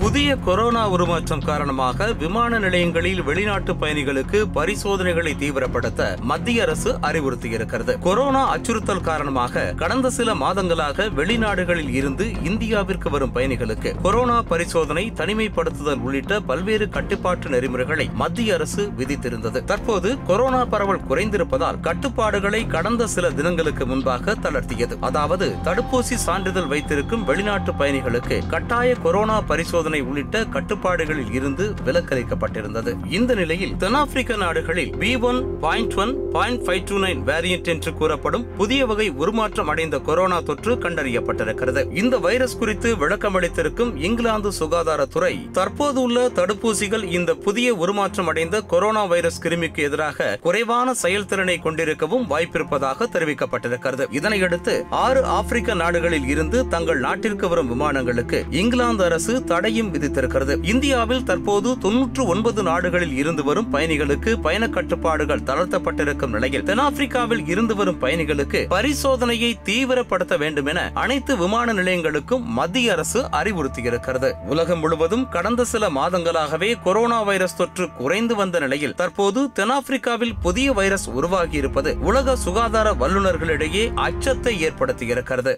புதிய கொரோனா உருமாற்றம் காரணமாக விமான நிலையங்களில் வெளிநாட்டு பயணிகளுக்கு பரிசோதனைகளை தீவிரப்படுத்த மத்திய அரசு அறிவுறுத்தியிருக்கிறது. கொரோனா அச்சுறுத்தல் காரணமாக கடந்த சில மாதங்களாக வெளிநாடுகளில் இருந்து இந்தியாவிற்கு வரும் பயணிகளுக்கு கொரோனா பரிசோதனை தனிமைப்படுத்துதல் உள்ளிட்ட பல்வேறு கட்டுப்பாட்டு நெறிமுறைகளை மத்திய அரசு விதித்திருந்தது. தற்போது கொரோனா பரவல் குறைந்திருப்பதால் கட்டுப்பாடுகளை கடந்த சில தினங்களுக்கு முன்பாக தளர்த்தியது. அதாவது தடுப்பூசி சான்றிதழ் வைத்திருக்கும் வெளிநாட்டு பயணிகளுக்கு கட்டாய கொரோனா பரிசோதனை உள்ளிட்ட கட்டுப்பாடுகளில் இருந்து விலக்களிக்கப்பட்டிருந்தது. இந்த நிலையில் தென்னாப்பிரிக்க நாடுகளில் B one point one point five two nine variant என்று கூறப்படும் புதிய வகை உருமாற்றம் அடைந்த கொரோனா தொற்று கண்டறியப்பட்டிருக்கிறது. இந்த வைரஸ் குறித்து விளக்கமளித்திருக்கும் இங்கிலாந்து சுகாதாரத்துறை தற்போது உள்ள தடுப்பூசிகள் இந்த புதிய உருமாற்றம் அடைந்த கொரோனா வைரஸ் கிருமிக்கு எதிராக குறைவான செயல்திறனை கொண்டிருக்கவும் வாய்ப்பிருப்பதாக தெரிவிக்கப்பட்டிருக்கிறது. இதனையடுத்து ஆறு ஆப்பிரிக்க நாடுகளில் இருந்து தங்கள் நாட்டிற்கு வரும் விமானங்களுக்கு இங்கிலாந்து அரசு தடையும் விதித்திருக்கிறது. இந்தியாவில் தற்போது தொன்னூற்று ஒன்பது நாடுகளில் இருந்து வரும் பயணிகளுக்கு பயண கட்டுப்பாடுகள் தளர்த்தப்பட்டிருக்கும் நிலையில் தென்னாப்பிரிக்காவில் இருந்து வரும் பயணிகளுக்கு பரிசோதனையை தீவிரப்படுத்த வேண்டும் என அனைத்து விமான நிலையங்களுக்கும் மத்திய அரசு அறிவுறுத்தியிருக்கிறது. உலகம் முழுவதும் கடந்த சில மாதங்களாகவே கொரோனா வைரஸ் தொற்று குறைந்து வந்த நிலையில் தற்போது தென்னாப்பிரிக்காவில் புதிய வைரஸ் உருவாகியிருப்பது உலக சுகாதார வல்லுநர்களிடையே அச்சத்தை ஏற்படுத்தியிருக்கிறது.